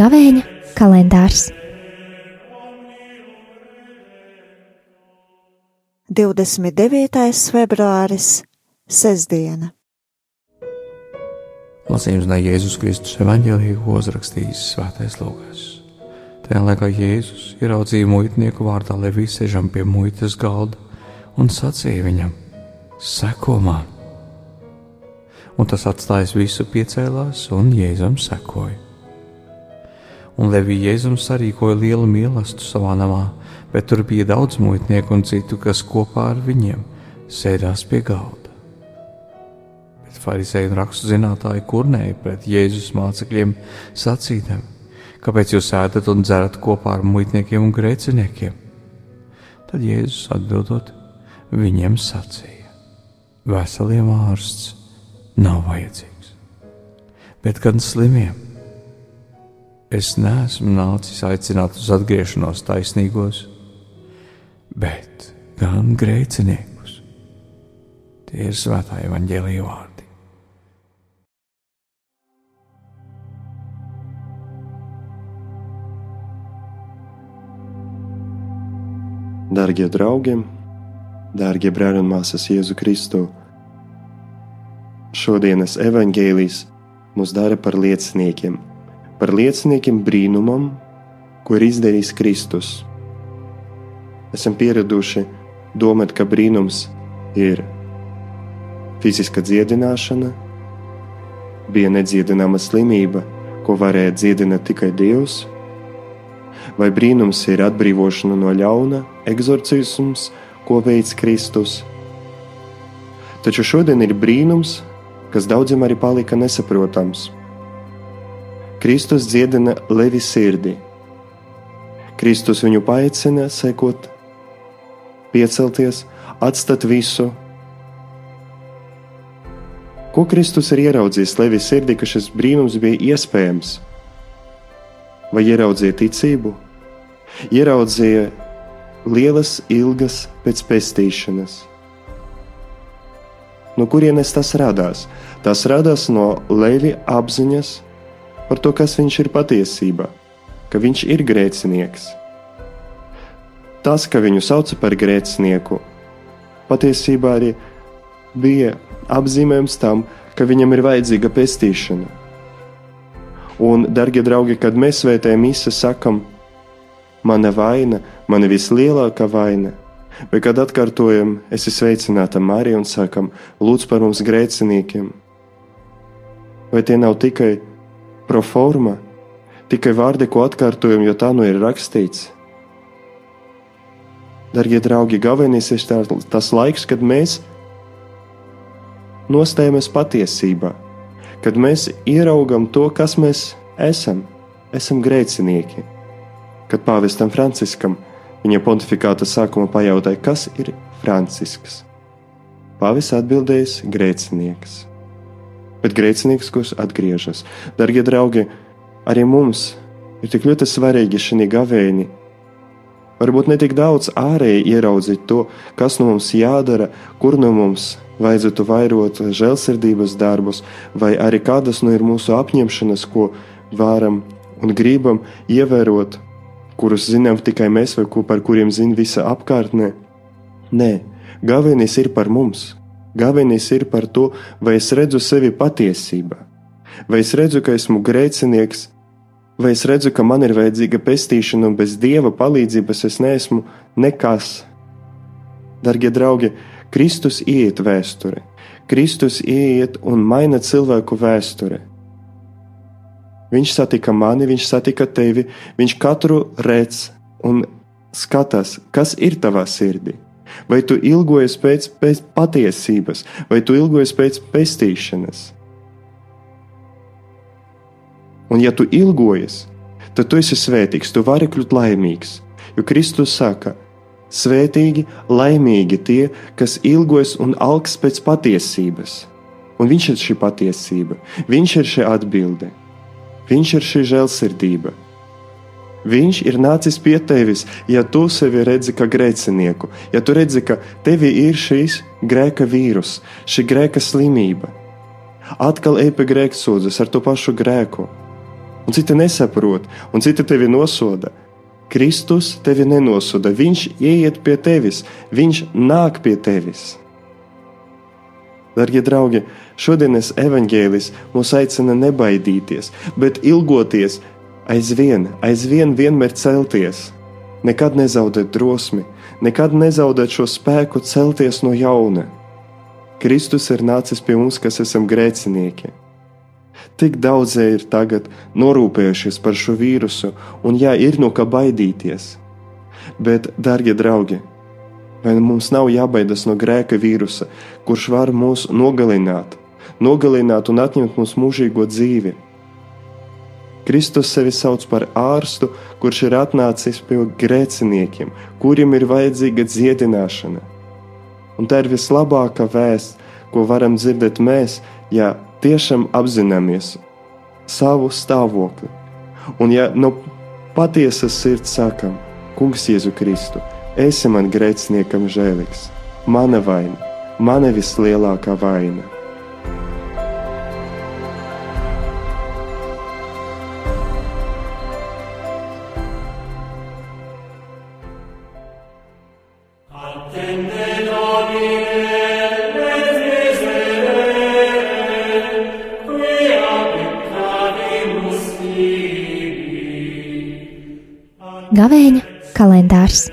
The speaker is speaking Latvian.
Gavēņa kalendārs 29. februāris, Sesdiena. Lasījums no Jēzus Kristus evanģēlīja, ko uzrakstījis Svētais Lūgās. Tajā laikā Jēzus ieraudzīja muitnieku vārdā Leviju sežam pie muitas galda un sacīja viņam: Seko man! Un tas atstājis visu piecēlās un Jēzum sekoja. Un Levija Jēzum sarīkoja lielu mīlestību savā namā, bet tur bija daudz muitnieku un citu, kas kopā ar viņiem sēdās pie galda. Pharizēji un rakstu zinātāji kurnēja pret Jēzus mācekļiem, sacīdami: Kāpēc jūs ēdat un dzerat kopā ar muitniekiem un grēciniekiem? Tad Jēzus atbildot, viņiem sacīja: Veseliem ārsts nav vajadzīgs, bet gan slimiem. Es neesmu nācis aicināt uz atgriešanos taisnīgos, bet gan grēciniekus. Tie ir svētā evaņģēlīja vārdi. Darbie draugi, darbie brāļi un māsas Jēzu Kristu, šodienas evaņģēlijas mūs dara par lieciniekiem, par lieciniekiem brīnumam, ko ir izdarījis Kristus. Esam pieraduši domāt, ka brīnums ir fiziska dziedināšana, bija nedziedināma slimība, ko varēja dziedināt tikai Dievs vai brīnums ir atbrīvošana no ļauna, eksorcisms, ko veids Kristus. Taču šodien ir brīnums, kas daudziem arī palika nesaprotams. Kristus dziedina Levi sirdi. Kristus viņu paaicina sekot, piecelties, atstāt visu. Ko Kristus ir ieraudzījis Levi sirdī, ka šis brīnums bija iespējams? vai ieraudzīja ticību, ieraudzīja lielas ilgas pēc pestīšanas. No kurienes tas radās? Tas radās no Levi apziņas par to, kas viņš ir patiesībā, ka viņš ir grēcinieks. Tas, ka viņu sauca par grēcinieku, patiesībā arī bija apzīmējums tam, ka viņam ir vajadzīga pestīšana Un, darbie draugi, kad mēs svētējam misiju, sakam, mana vaina, mana vislielākā vaina. Bet, kad atkārtojam, es esmu sveicināta Marija un sakam, lūdz par mums grēciniekiem, vai tie nav tikai pro forma, tikai vārdi, ko atkārtojam, jo tā nu ir rakstīts? Darbie draugi, galvenais ir tā, tas laiks, kad mēs nostājamies patiesībā kad mēs ieraugam to, kas mēs esam. Esam grēcinieki. Kad pāvestam Franciskam viņa pontifikāta sākuma pajautāja, kas ir Francisks, pāvis atbildējis - grēcinieks. Bet grēcinieks, kurš atgriežas, darbie draugi, arī mums ir tik ļoti svarīgi šī gavēni. Varbūt ne tik daudz ārēji ieraudzīt to, kas no mums jādara, kur no mums vajadzētu vairot žēlsirdības darbus, vai arī kādas nu ir mūsu apņemšanas, ko varam un gribam ievērot, kurus zinām tikai mēs, vai ko, par kuriem zina visa apkārtnē. Nē, galvenais ir par mums. Galvenais ir par to, vai es redzu sevi patiesībā, vai es redzu, ka esmu grēcinieks, vai es redzu, ka man ir vajadzīga pestīšana, un bez dieva palīdzības es neesmu nekas. Darbie draugi, Kristus ieiet vēsture, Kristus ieiet un maina cilvēku vēsture. Viņš satika mani, viņš satika tevi, viņš katru redz un skatās, kas ir tavā sirdī. Vai tu ilgojies pēc, pēc patiesības, vai tu ilgojies pēc pestīšanas? Un, ja tu ilgojies, tad tu esi svētīgs, tu vari kļūt laimīgs. Jo Kristus saka, Svētīgi, laimīgi tie, kas ilgojas un augsts pēc patiesības. Un viņš ir šī patiesība, viņš ir šī atbilde, viņš ir šī žēlsirdība. Viņš ir nācis pie tevis, ja tu sevi redzi kā grēcinieku, ja tu redzi, ka tevī ir šīs grēka vīrus, šī grēka slimība. Atkal ej pie grēksūdzes ar to pašu grēku, un citi nesaprot, un citi tevi nosoda. Kristus tevi nenosoda, viņš ieiet pie tevis, viņš nāk pie tevis. Darbie draugi, šodienas evaņģēlis mūs aicina nebaidīties, bet ilgoties aizvien, aizvien vienmēr celties, nekad nezaudēt drosmi, nekad nezaudēt šo spēku celties no jauna. Kristus ir nācis pie mums, kas esam grēcinieki. Tik daudzie ir tagad norūpējušies par šo vīrusu, un jā, ir no kā baidīties. Bet, darbie draugi, vai mums nav jābaidās no grēka vīrusa, kurš var mūs nogalināt, nogalināt un atņemt mūsu mūžīgo dzīvi? Kristus sevi sauc par ārstu, kurš ir atnācis pie grēciniekiem, kuriem ir vajadzīga dziedināšana. Un tā ir vislabākā vēsts, ko varam dzirdēt mēs, ja tiešām apzināmies savu stāvokli. Un ja no patiesas sirds sakam, Kungs, Jēzu Kristu, esi man grēciniekam žēlīgs, mana vaina, mana vislielākā vaina. Gavēņa kalendārs